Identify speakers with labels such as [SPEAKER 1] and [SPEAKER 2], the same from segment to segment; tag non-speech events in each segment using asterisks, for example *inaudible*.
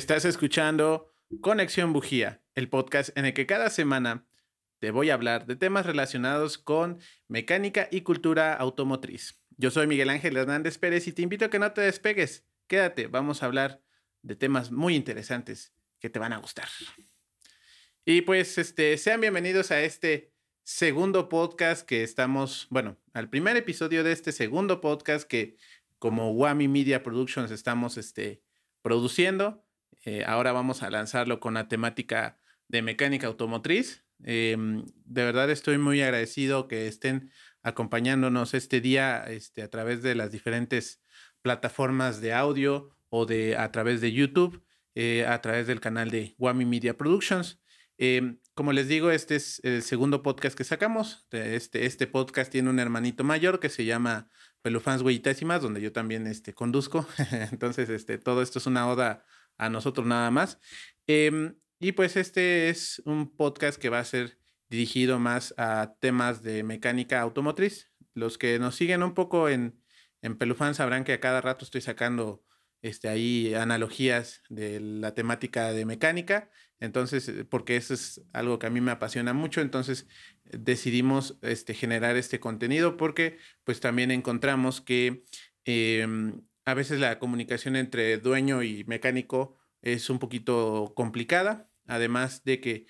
[SPEAKER 1] Estás escuchando Conexión Bujía, el podcast en el que cada semana te voy a hablar de temas relacionados con mecánica y cultura automotriz. Yo soy Miguel Ángel Hernández Pérez y te invito a que no te despegues. Quédate, vamos a hablar de temas muy interesantes que te van a gustar. Y pues este, sean bienvenidos a este segundo podcast que estamos, bueno, al primer episodio de este segundo podcast que como Wami Media Productions estamos este, produciendo. Eh, ahora vamos a lanzarlo con la temática de mecánica automotriz. Em, de verdad estoy muy agradecido que estén acompañándonos este día este, a través de las diferentes plataformas de audio o de a través de YouTube, eh, a través del canal de Wami Media Productions. Em, como les digo, este es el segundo podcast que sacamos. Este, este podcast tiene un hermanito mayor que se llama Pelufans, Huellitas y más, donde yo también este, conduzco. *laughs* Entonces, este, todo esto es una oda a nosotros nada más. Em, y pues este es un podcast que va a ser dirigido más a temas de mecánica automotriz. Los que nos siguen un poco en, en Pelufan sabrán que a cada rato estoy sacando este, ahí analogías de la temática de mecánica. Entonces, eh, porque eso es algo que a mí me apasiona mucho, entonces eh, decidimos este, generar este contenido porque pues también encontramos que em, a veces la comunicación entre dueño y mecánico es un poquito complicada, además de que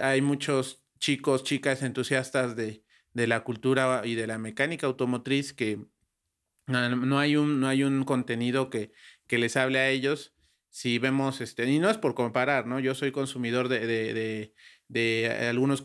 [SPEAKER 1] hay muchos chicos, chicas entusiastas de, de la cultura y de la mecánica automotriz que no hay un, no hay un contenido que, que les hable a ellos si vemos, este, y no es por comparar, ¿no? Yo soy consumidor de, de, de, de algunos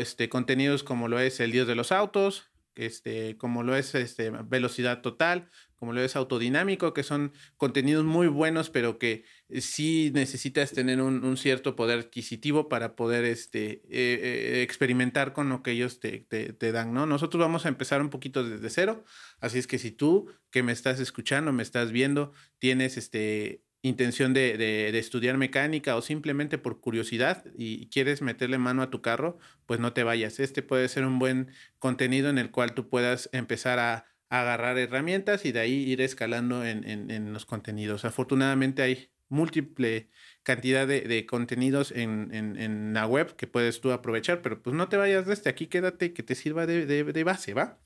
[SPEAKER 1] este, contenidos como lo es el Dios de los autos, este, como lo es este, velocidad total, como lo es autodinámico, que son contenidos muy buenos, pero que sí necesitas tener un, cierto poder adquisitivo para poder este, eh, eh, experimentar con lo que ellos te, te, te, dan, ¿no? Nosotros vamos a empezar un poquito desde cero, así es que si tú que me estás escuchando, me estás viendo, tienes este, intención de, de, estudiar mecánica o simplemente por curiosidad y quieres meterle mano a tu carro, pues no te vayas. Este puede ser un buen contenido en el cual tú puedas empezar a, agarrar herramientas y de ahí ir escalando en, en, los contenidos. Afortunadamente hay múltiple cantidad de, de contenidos en, en, la web que puedes tú aprovechar, pero pues no te vayas desde aquí, quédate que te sirva de, de base, ¿va?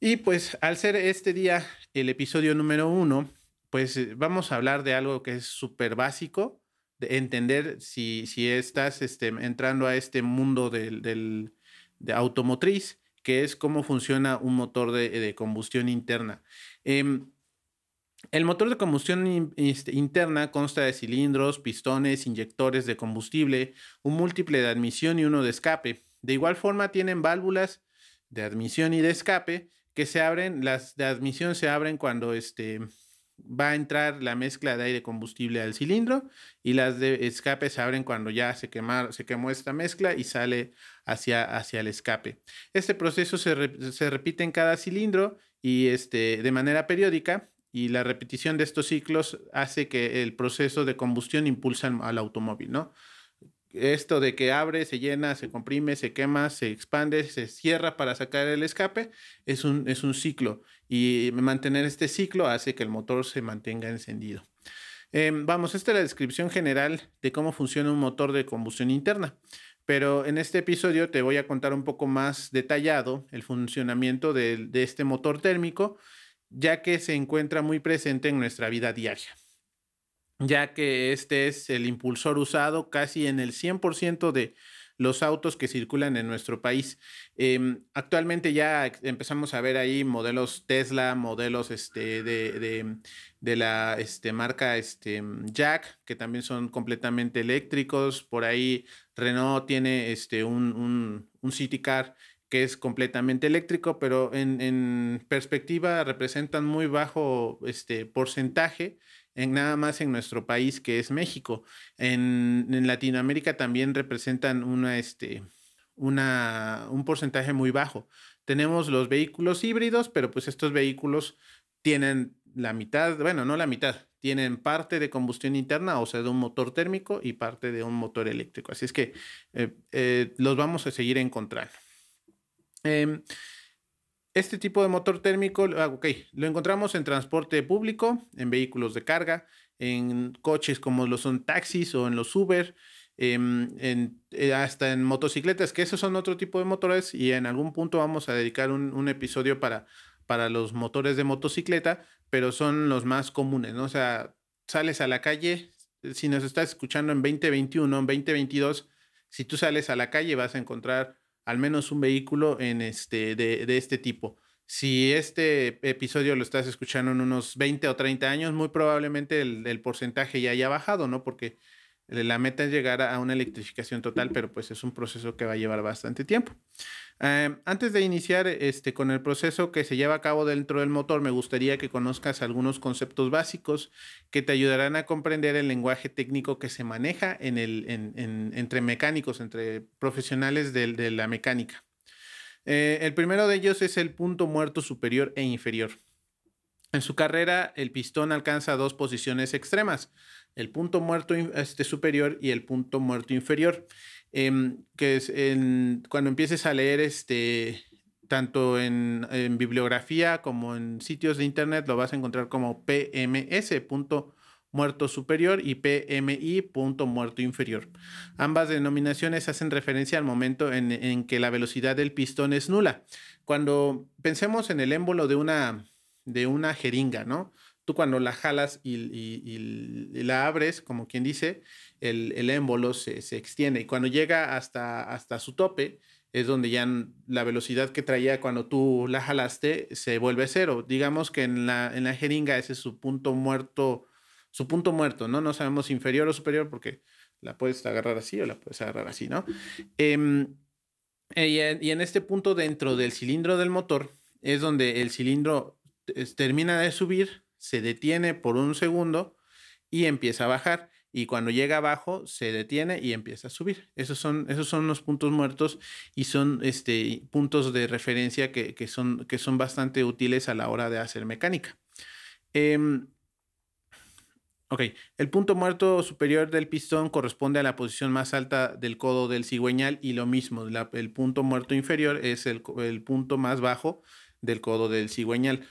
[SPEAKER 1] Y pues al ser este día el episodio número uno, pues eh, vamos a hablar de algo que es súper básico, de entender si, si estás este, entrando a este mundo del, del, de automotriz, que es cómo funciona un motor de, de combustión interna. Eh, el motor de combustión este, interna consta de cilindros, pistones, inyectores de combustible, un múltiple de admisión y uno de escape. De igual forma tienen válvulas de admisión y de escape que se abren, las de admisión se abren cuando este, va a entrar la mezcla de aire combustible al cilindro y las de escape se abren cuando ya se, quemar, se quemó esta mezcla y sale hacia, hacia el escape. Este proceso se, se repite en cada cilindro y este, de manera periódica y la repetición de estos ciclos hace que el proceso de combustión impulse al automóvil, ¿no? Esto de que abre, se llena, se comprime, se quema, se expande, se cierra para sacar el escape, es un, es un ciclo. Y mantener este ciclo hace que el motor se mantenga encendido. Eh, vamos, esta es la descripción general de cómo funciona un motor de combustión interna. Pero en este episodio te voy a contar un poco más detallado el funcionamiento de, de este motor térmico, ya que se encuentra muy presente en nuestra vida diaria ya que este es el impulsor usado casi en el 100% de los autos que circulan en nuestro país. Eh, actualmente ya empezamos a ver ahí modelos Tesla, modelos este, de, de, de, la este, marca este, Jack, que también son completamente eléctricos. Por ahí Renault tiene este, un, un, un City Car que es completamente eléctrico, pero en, en perspectiva representan muy bajo este, porcentaje en nada más en nuestro país que es México. En, Latinoamérica también representan una, este, una, un porcentaje muy bajo. Tenemos los vehículos híbridos, pero pues estos vehículos tienen la mitad, bueno, no la mitad, tienen parte de combustión interna, o sea, de un motor térmico y parte de un motor eléctrico. Así es que eh, eh, los vamos a seguir encontrando. Eh, este tipo de motor térmico, ah, ok, lo encontramos en transporte público, en vehículos de carga, en coches como lo son taxis o en los Uber, em, en, eh, hasta en motocicletas, que esos son otro tipo de motores y en algún punto vamos a dedicar un, un episodio para, para los motores de motocicleta, pero son los más comunes, ¿no? O sea, sales a la calle, si nos estás escuchando en 2021, en 2022, si tú sales a la calle vas a encontrar al menos un vehículo en este, de, de este tipo. Si este episodio lo estás escuchando en unos 20 o 30 años, muy probablemente el, el porcentaje ya haya bajado, ¿no? Porque la meta es llegar a una electrificación total, pero pues es un proceso que va a llevar bastante tiempo. Eh, antes de iniciar este, con el proceso que se lleva a cabo dentro del motor, me gustaría que conozcas algunos conceptos básicos que te ayudarán a comprender el lenguaje técnico que se maneja en el, en, entre mecánicos, entre profesionales de, de la mecánica. Eh, el primero de ellos es el punto muerto superior e inferior. En su carrera, el pistón alcanza dos posiciones extremas, el punto muerto este, superior y el punto muerto inferior. Em, que es en, cuando empieces a leer este, tanto en, bibliografía como en sitios de internet, lo vas a encontrar como PMS, punto muerto superior, y PMI, punto muerto inferior. Ambas denominaciones hacen referencia al momento en, en que la velocidad del pistón es nula. Cuando pensemos en el émbolo de una, de una jeringa, ¿no? Tú cuando la jalas y, la abres, como quien dice, el, émbolo se, extiende y cuando llega hasta, su tope es donde ya la velocidad que traía cuando tú la jalaste se vuelve cero. Digamos que en la, jeringa ese es su punto muerto, su punto muerto, ¿no? No sabemos inferior o superior porque la puedes agarrar así o la puedes agarrar así, ¿no? Eh, y, en, y en este punto dentro del cilindro del motor es donde el cilindro termina de subir se detiene por un segundo y empieza a bajar. Y cuando llega abajo, se detiene y empieza a subir. Esos son, esos son los puntos muertos y son este, puntos de referencia que, que son, que son bastante útiles a la hora de hacer mecánica. Eh, ok, el punto muerto superior del pistón corresponde a la posición más alta del codo del cigüeñal y lo mismo, el punto muerto inferior es el, el punto más bajo del codo del cigüeñal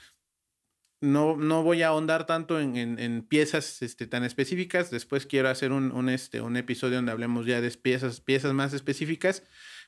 [SPEAKER 1] no, no voy a ahondar tanto en, en, piezas este, tan específicas. Después quiero hacer un, un, este, un episodio donde hablemos ya de piezas, piezas más específicas.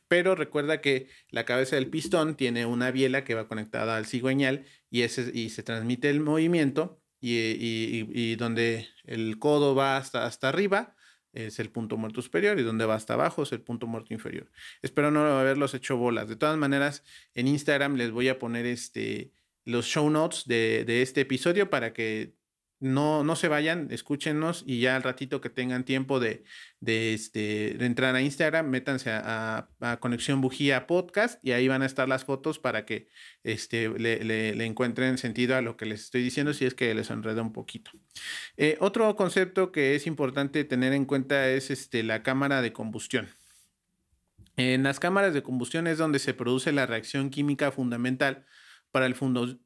[SPEAKER 1] Pero recuerda que la cabeza del pistón tiene una biela que va conectada al cigüeñal y, ese, y se transmite el movimiento y, y, y, donde el codo va hasta, hasta arriba es el punto muerto superior y donde va hasta abajo es el punto muerto inferior. Espero no haberlos hecho bolas. De todas maneras, en Instagram les voy a poner este los show notes de, este episodio para que no, no se vayan, escúchenos y ya al ratito que tengan tiempo de, de, este, entrar a Instagram, métanse a, Conexión Bujía Podcast y ahí van a estar las fotos para que este, le, encuentren sentido a lo que les estoy diciendo si es que les enreda un poquito. Eh, otro concepto que es importante tener en cuenta es este, la cámara de combustión. En las cámaras de combustión es donde se produce la reacción química fundamental para el,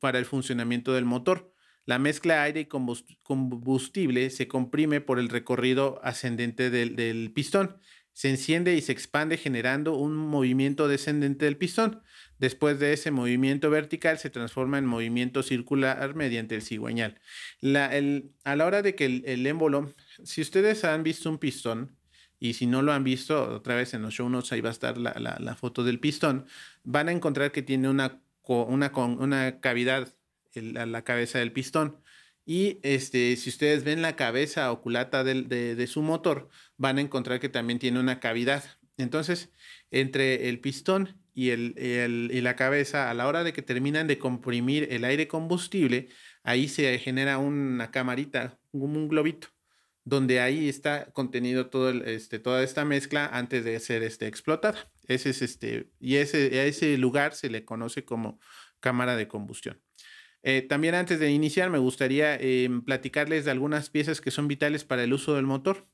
[SPEAKER 1] para el funcionamiento del motor. La mezcla aire y combustible se comprime por el recorrido ascendente del, del, pistón. Se enciende y se expande generando un movimiento descendente del pistón. Después de ese movimiento vertical se transforma en movimiento circular mediante el cigüeñal. La, el, a la hora de que el, el émbolo, si ustedes han visto un pistón, y si no lo han visto, otra vez en los show notes ahí va a estar la, la, la foto del pistón, van a encontrar que tiene una una, con una cavidad en la, cabeza del pistón. Y este, si ustedes ven la cabeza oculata de, de, de, su motor, van a encontrar que también tiene una cavidad. Entonces, entre el pistón y, el, el, y la cabeza, a la hora de que terminan de comprimir el aire combustible, ahí se genera una camarita, un, un globito, donde ahí está contenido todo este, toda esta mezcla antes de ser este, explotada. Ese es este, y ese, a ese lugar se le conoce como cámara de combustión. Eh, también antes de iniciar me gustaría eh, platicarles de algunas piezas que son vitales para el uso del motor,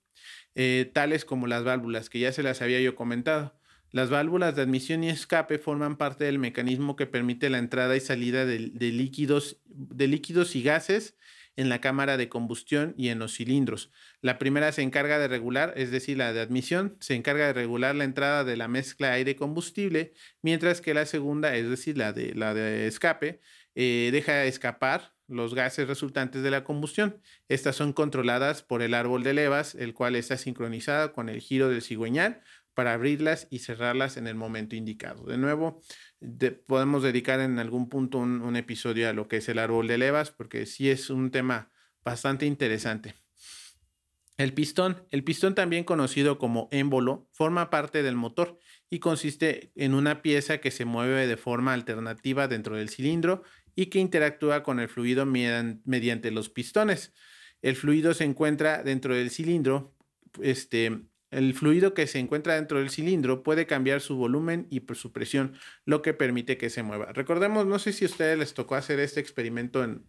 [SPEAKER 1] eh, tales como las válvulas, que ya se las había yo comentado. Las válvulas de admisión y escape forman parte del mecanismo que permite la entrada y salida de líquidos, de líquidos y gases en la cámara de combustión y en los cilindros. La primera se encarga de regular, es decir, la de admisión, se encarga de regular la entrada de la mezcla aire-combustible, mientras que la segunda, es decir, la de, la de escape, eh, deja escapar los gases resultantes de la combustión. Estas son controladas por el árbol de levas, el cual está sincronizado con el giro del cigüeñal para abrirlas y cerrarlas en el momento indicado. De nuevo, podemos dedicar en algún punto un, un, episodio a lo que es el árbol de levas, porque sí es un tema bastante interesante. El pistón, el pistón también conocido como émbolo, forma parte del motor y consiste en una pieza que se mueve de forma alternativa dentro del cilindro y que interactúa con el fluido mediante los pistones. El fluido se encuentra dentro del cilindro, este, el fluido que se encuentra dentro del cilindro puede cambiar su volumen y su presión, lo que permite que se mueva. Recordemos, no sé si a ustedes les tocó hacer este experimento en,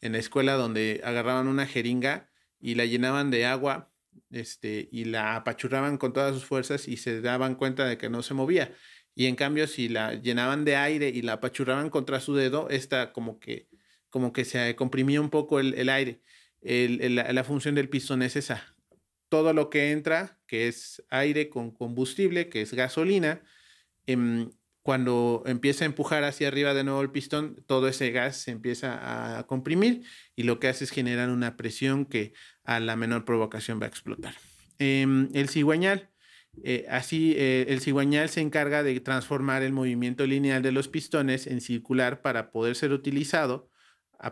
[SPEAKER 1] en la escuela donde agarraban una jeringa y la llenaban de agua este, y la apachurraban con todas sus fuerzas y se daban cuenta de que no se movía. Y en cambio, si la llenaban de aire y la apachurraban contra su dedo, esta como que, como que se comprimía un poco el, aire. la, función del pistón es esa. Todo lo que entra, que es aire con combustible, que es gasolina, em, cuando empieza a empujar hacia arriba de nuevo el pistón, todo ese gas se empieza a comprimir y lo que hace es generar una presión que a la menor provocación va a explotar. Em, el cigüeñal, eh, así eh, el cigüeñal se encarga de transformar el movimiento lineal de los pistones en circular para poder ser utilizado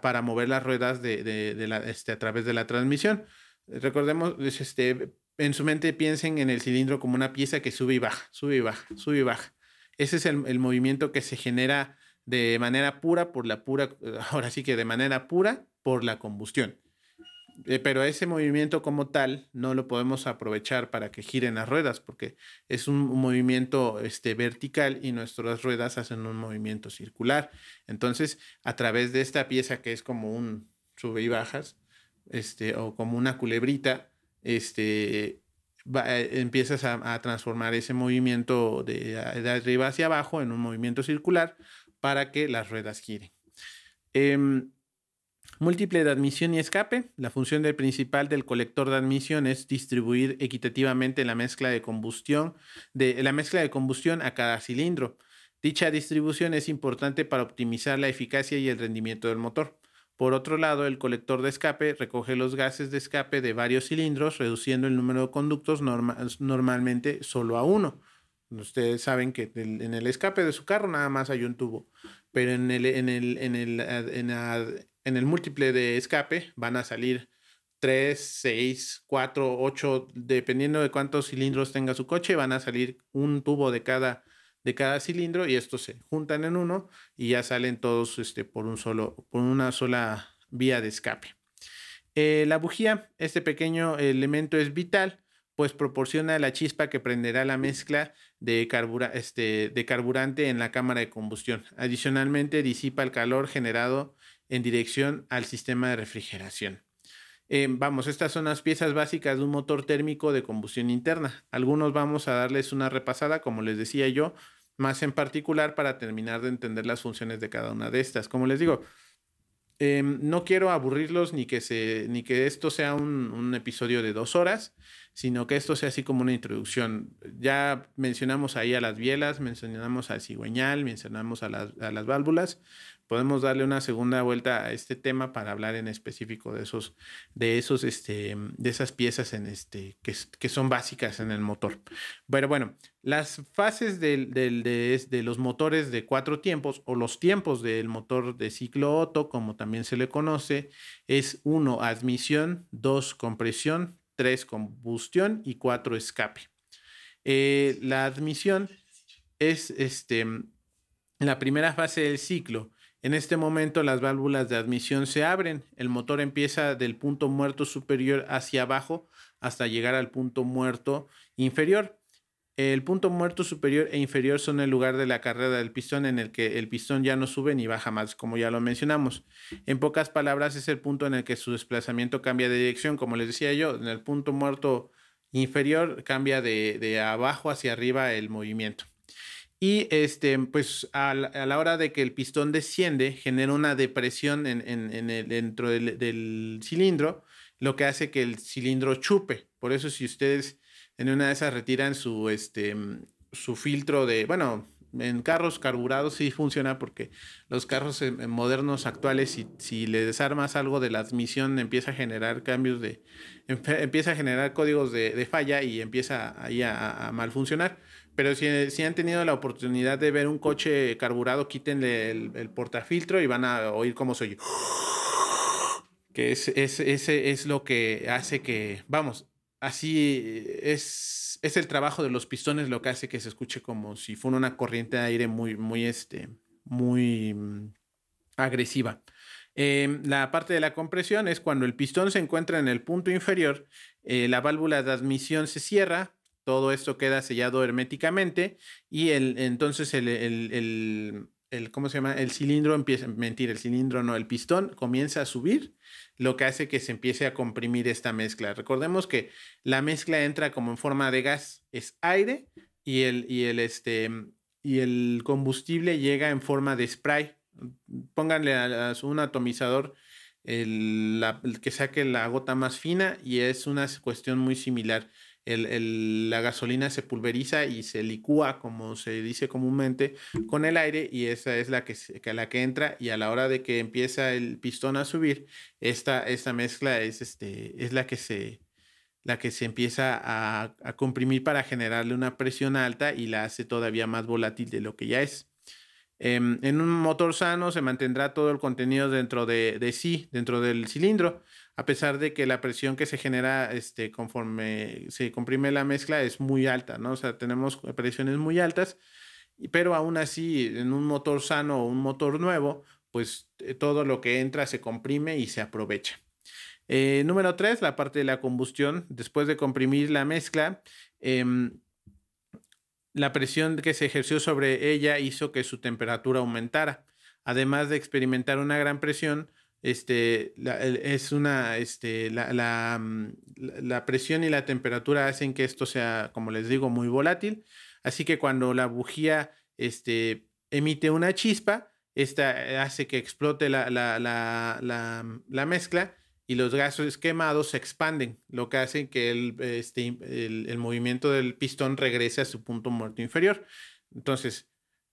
[SPEAKER 1] para mover las ruedas de, este, a través de la transmisión. Recordemos, este, en su mente piensen en el cilindro como una pieza que sube y baja, sube y baja, sube y baja ese es el, movimiento que se genera de manera pura por la pura, *laughs* ahora sí que de manera pura por la combustión. Eh, pero ese movimiento como tal no lo podemos aprovechar para que giren las ruedas porque es un, movimiento este, vertical y nuestras ruedas hacen un movimiento circular. Entonces, a través de esta pieza que es como un sube y bajas, este, o como una culebrita, este, eh, empiezas a, transformar ese movimiento de, arriba hacia abajo en un movimiento circular para que las ruedas giren. Em, múltiple de admisión y escape. La función del principal del colector de admisión es distribuir equitativamente la mezcla de combustión, de, la mezcla de combustión a cada cilindro. Dicha distribución es importante para optimizar la eficacia y el rendimiento del motor. Por otro lado, el colector de escape recoge los gases de escape de varios cilindros, reduciendo el número de conductos normalmente solo a uno. Ustedes saben que en el escape de su carro nada más hay un tubo, pero en el, en el, en el, en el múltiple de escape van a salir 3, 6, 4, 8, dependiendo de cuántos cilindros tenga su coche, van a salir un tubo de cada de cada cilindro y estos se juntan en uno y ya salen todos este, por, un solo, por una sola vía de escape. Eh, la bujía, este pequeño elemento es vital, pues proporciona la chispa que prenderá la mezcla de, este, de carburante en la cámara de combustión. Adicionalmente, disipa el calor generado en dirección al sistema de refrigeración. Eh, vamos, estas son las piezas básicas de un motor térmico de combustión interna. Algunos vamos a darles una repasada, como les decía yo, más en particular para terminar de entender las funciones de cada una de estas. Como les digo, em, no quiero aburrirlos ni que, se, ni que esto sea un, episodio de dos horas, sino que esto sea así como una introducción. Ya mencionamos ahí a las bielas, mencionamos al cigüeñal, mencionamos a las, a las válvulas podemos darle una segunda vuelta a este tema para hablar en específico de esos, de esos, este, de esas piezas en este, que, son básicas en el motor. Pero bueno, las fases del, de, de, los motores de cuatro tiempos o los tiempos del motor de ciclo Otto, como también se le conoce, es uno, admisión, dos, compresión, tres, combustión y cuatro, escape. Eh, la admisión es este, la primera fase del ciclo en este momento las válvulas de admisión se abren, el motor empieza del punto muerto superior hacia abajo hasta llegar al punto muerto inferior. El punto muerto superior e inferior son el lugar de la carrera del pistón en el que el pistón ya no sube ni baja más, como ya lo mencionamos. En pocas palabras es el punto en el que su desplazamiento cambia de dirección, como les decía yo, en el punto muerto inferior cambia de, de abajo hacia arriba el movimiento. Y este, pues a la, hora de que el pistón desciende, genera una depresión en, en, el, dentro del, cilindro, lo que hace que el cilindro chupe. Por eso, si ustedes en una de esas retiran su, este, su filtro de, bueno, en carros carburados sí funciona porque los carros modernos actuales, si, si le desarmas algo de la admisión, empieza a generar cambios de, empieza a generar códigos de, falla y empieza ahí a, mal funcionar. Pero si, si, han tenido la oportunidad de ver un coche carburado, quítenle el, portafiltro y van a oír cómo soy *gasps* Que es, es, ese es lo que hace que, vamos, así es, es el trabajo de los pistones lo que hace que se escuche como si fuera una corriente de aire muy, muy, este, muy mm, agresiva. Em, la parte de la compresión es cuando el pistón se encuentra en el punto inferior, eh, la válvula de admisión se cierra, todo esto queda sellado herméticamente y el, entonces el, el, el, ¿cómo se llama? El cilindro empieza, mentir, el cilindro no, el pistón comienza a subir, lo que hace que se empiece a comprimir esta mezcla. Recordemos que la mezcla entra como en forma de gas, es aire y el, y el, este, y el combustible llega en forma de spray. Pónganle a, un atomizador el, que saque la gota más fina y es una cuestión muy similar el, la gasolina se pulveriza y se licúa, como se dice comúnmente, con el aire y esa es la que, la que entra y a la hora de que empieza el pistón a subir, esta, esta mezcla es, este, es la, que se, la que se empieza a, a comprimir para generarle una presión alta y la hace todavía más volátil de lo que ya es. Em, en un motor sano se mantendrá todo el contenido dentro de, de, sí, dentro del cilindro, a pesar de que la presión que se genera este, conforme se comprime la mezcla es muy alta, ¿no? O sea, tenemos presiones muy altas, pero aún así, en un motor sano o un motor nuevo, pues eh, todo lo que entra se comprime y se aprovecha. Eh, número tres, la parte de la combustión. Después de comprimir la mezcla, em, la presión que se ejerció sobre ella hizo que su temperatura aumentara. Además de experimentar una gran presión, este, es una, este, mm, la, la, presión y la temperatura hacen que esto sea, como les digo, muy volátil. Así que cuando la bujía este, emite una chispa, esta hace que explote la, la mezcla y los gases quemados se expanden, lo que hace que el, este, el, movimiento del pistón regrese a su punto muerto inferior. Entonces,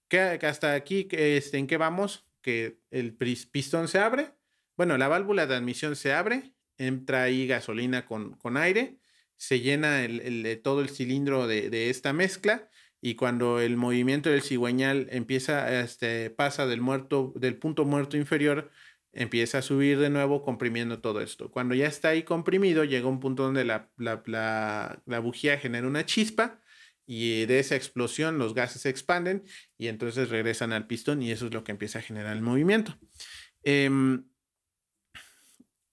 [SPEAKER 1] ¿qué, hasta aquí, este, ¿en qué vamos? Que el pistón se abre, bueno, la válvula de admisión se abre, entra ahí gasolina con, con aire, se llena el, todo el cilindro de, de, esta mezcla y cuando el movimiento del cigüeñal empieza, este, pasa del, muerto, del punto muerto inferior empieza a subir de nuevo comprimiendo todo esto. Cuando ya está ahí comprimido, llega un punto donde la, la, bujía genera una chispa y de esa explosión los gases se expanden y entonces regresan al pistón y eso es lo que empieza a generar el movimiento. Em,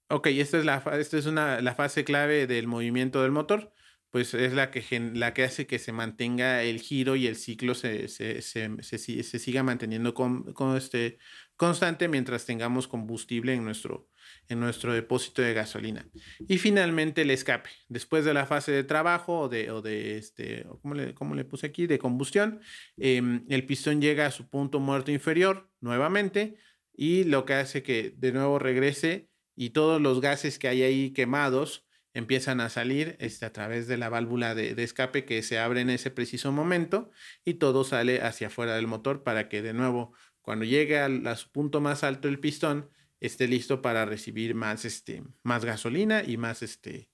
[SPEAKER 1] ok, esta es, la, esta es una, la fase clave del movimiento del motor pues es la que, la que hace que se mantenga el giro y el ciclo se, se, se, se siga manteniendo con, con, este, constante mientras tengamos combustible en nuestro, en nuestro depósito de gasolina. Y finalmente el escape. Después de la fase de trabajo o de, o de este, ¿cómo le, le, puse aquí? De combustión, em, el pistón llega a su punto muerto inferior nuevamente y lo que hace que de nuevo regrese y todos los gases que hay ahí quemados empiezan a salir este, a través de la válvula de, escape que se abre en ese preciso momento y todo sale hacia afuera del motor para que de nuevo cuando llegue a, su punto más alto el pistón esté listo para recibir más, este, más gasolina y más, este,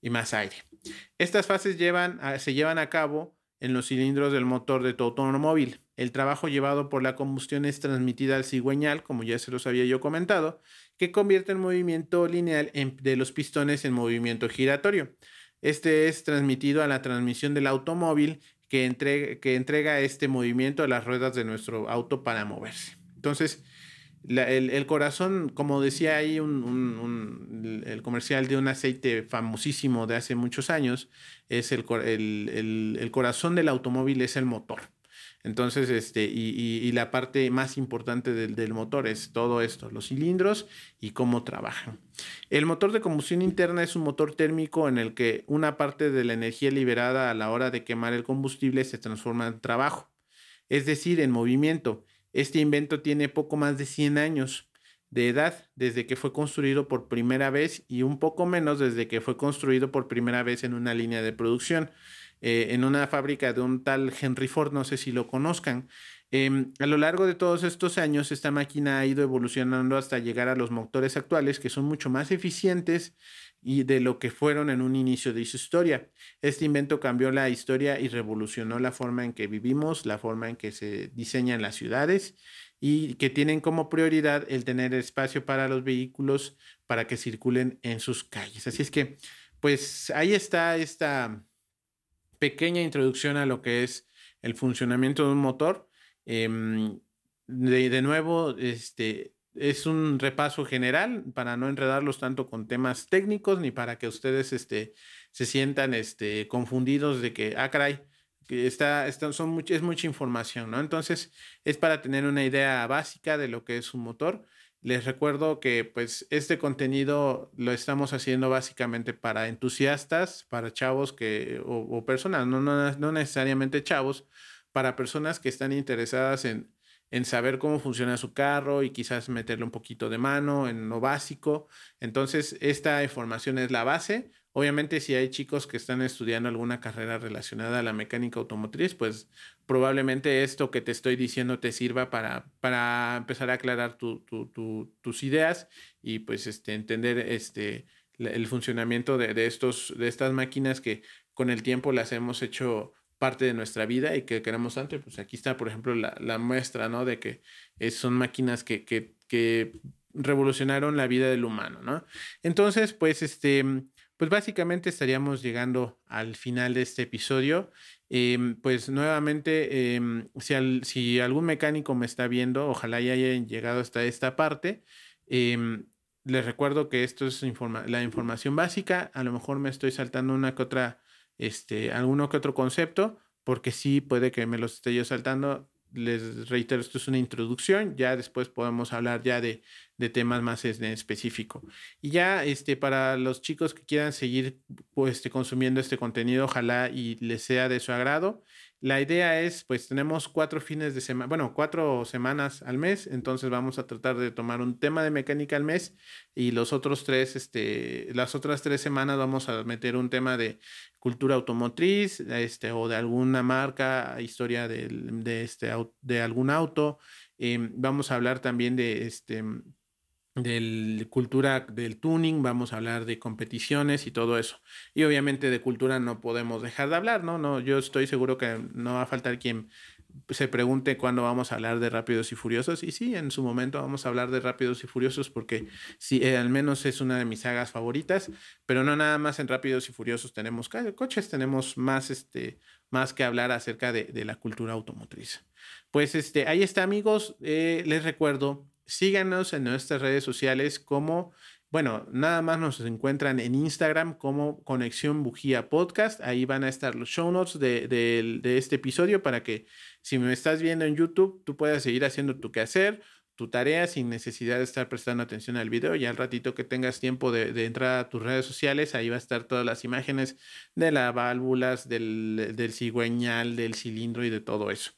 [SPEAKER 1] y más aire. Estas fases se llevan a cabo en los cilindros del motor de tu automóvil. El trabajo llevado por la combustión es transmitida al cigüeñal, como ya se los había yo comentado, que convierte el movimiento lineal de los pistones en movimiento giratorio. Este es transmitido a la transmisión del automóvil que, entrega, que entrega este movimiento a las ruedas de nuestro auto para moverse. Entonces, el, corazón, como decía ahí el comercial de un aceite famosísimo de hace muchos años, es el, el corazón del automóvil es el motor. Entonces, este, y, la parte más importante del, motor es todo esto, los cilindros y cómo trabajan. El motor de combustión interna es un motor térmico en el que una parte de la energía liberada a la hora de quemar el combustible se transforma en trabajo, es decir, en movimiento. Este invento tiene poco más de 100 años de edad desde que fue construido por primera vez y un poco menos desde que fue construido por primera vez en una línea de producción. Eh, en una fábrica de un tal Henry Ford, no sé si lo conozcan. Em, a lo largo de todos estos años, esta máquina ha ido evolucionando hasta llegar a los motores actuales, que son mucho más eficientes y de lo que fueron en un inicio de su historia. Este invento cambió la historia y revolucionó la forma en que vivimos, la forma en que se diseñan las ciudades y que tienen como prioridad el tener espacio para los vehículos para que circulen en sus calles. Así es que, pues ahí está esta pequeña introducción a lo que es el funcionamiento de un motor. Em, de, nuevo, este, es un repaso general para no enredarlos tanto con temas técnicos ni para que ustedes este, se sientan este, confundidos de que, ah, caray, que está, son es mucha información, ¿no? Entonces, es para tener una idea básica de lo que es un motor. Les recuerdo que pues este contenido lo estamos haciendo básicamente para entusiastas, para chavos que, o, personas, no, no, no necesariamente chavos, para personas que están interesadas en, en saber cómo funciona su carro y quizás meterle un poquito de mano en lo básico. Entonces, esta información es la base. Obviamente, si hay chicos que están estudiando alguna carrera relacionada a la mecánica automotriz, pues probablemente esto que te estoy diciendo te sirva para, para empezar a aclarar tus ideas y pues este, entender este, el funcionamiento de, de, estos, de estas máquinas que con el tiempo las hemos hecho parte de nuestra vida y que queremos antes, pues aquí está, por ejemplo, la, muestra, ¿no? De que son máquinas que, que, que, revolucionaron la vida del humano, ¿no? Entonces, pues, este, pues básicamente estaríamos llegando al final de este episodio. Em, pues nuevamente, em, si, algún mecánico me está viendo, ojalá ya hayan llegado hasta esta parte. Em, les recuerdo que esto es la información básica. A lo mejor me estoy saltando una que otra este, alguno que otro concepto, porque sí puede que me los esté yo saltando. Les reitero, esto es una introducción, ya después podemos hablar ya de, de temas más en específico. Y ya este, para los chicos que quieran seguir pues, este, consumiendo este contenido, ojalá y les sea de su agrado. La idea es, pues tenemos cuatro fines de semana, bueno, cuatro semanas al mes, entonces vamos a tratar de tomar un tema de mecánica al mes y los otros tres, este, las otras tres semanas vamos a meter un tema de cultura automotriz, este, o de alguna marca, historia de, de este, de algún auto. Em, vamos a hablar también de este de cultura del tuning, vamos a hablar de competiciones y todo eso. Y obviamente de cultura no podemos dejar de hablar, ¿no? no yo estoy seguro que no va a faltar quien se pregunte cuándo vamos a hablar de Rápidos y Furiosos. Y sí, en su momento vamos a hablar de Rápidos y Furiosos porque sí, eh, al menos es una de mis sagas favoritas, pero no nada más en Rápidos y Furiosos tenemos coches, tenemos más, este, más que hablar acerca de, de la cultura automotriz. Pues este, ahí está amigos, eh, les recuerdo síganos en nuestras redes sociales como, bueno, nada más nos encuentran en Instagram como Conexión Bujía Podcast. Ahí van a estar los show notes de, de este episodio para que si me estás viendo en YouTube, tú puedas seguir haciendo tu quehacer tu tarea sin necesidad de estar prestando atención al video. Y al ratito que tengas tiempo de, entrar a tus redes sociales, ahí va a estar todas las imágenes de las válvulas, del, cigüeñal, del cilindro y de todo eso.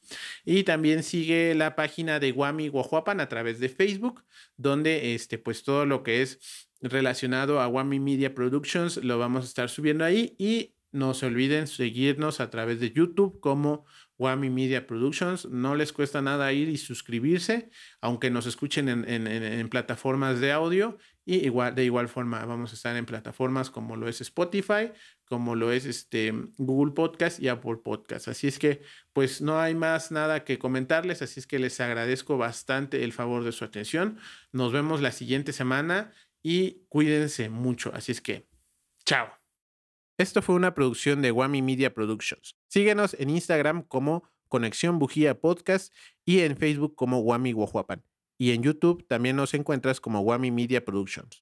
[SPEAKER 1] Y también sigue la página de Guami Guajuapan a través de Facebook, donde este, pues todo lo que es relacionado a Guami Media Productions lo vamos a estar subiendo ahí. Y no se olviden seguirnos a través de YouTube como Wami Media Productions. No les cuesta nada ir y suscribirse, aunque nos escuchen en, plataformas de audio. Y igual, de igual forma vamos a estar en plataformas como lo es Spotify, como lo es este, Google Podcast y Apple Podcast. Así es que pues no hay más nada que comentarles, así es que les agradezco bastante el favor de su atención. Nos vemos la siguiente semana y cuídense mucho. Así es que, chao. Esto fue una producción de Wami Media Productions. Síguenos en Instagram como Conexión Bujía Podcast y en Facebook como Wami Guajuapan. Y en YouTube también nos encuentras como Wami Media Productions.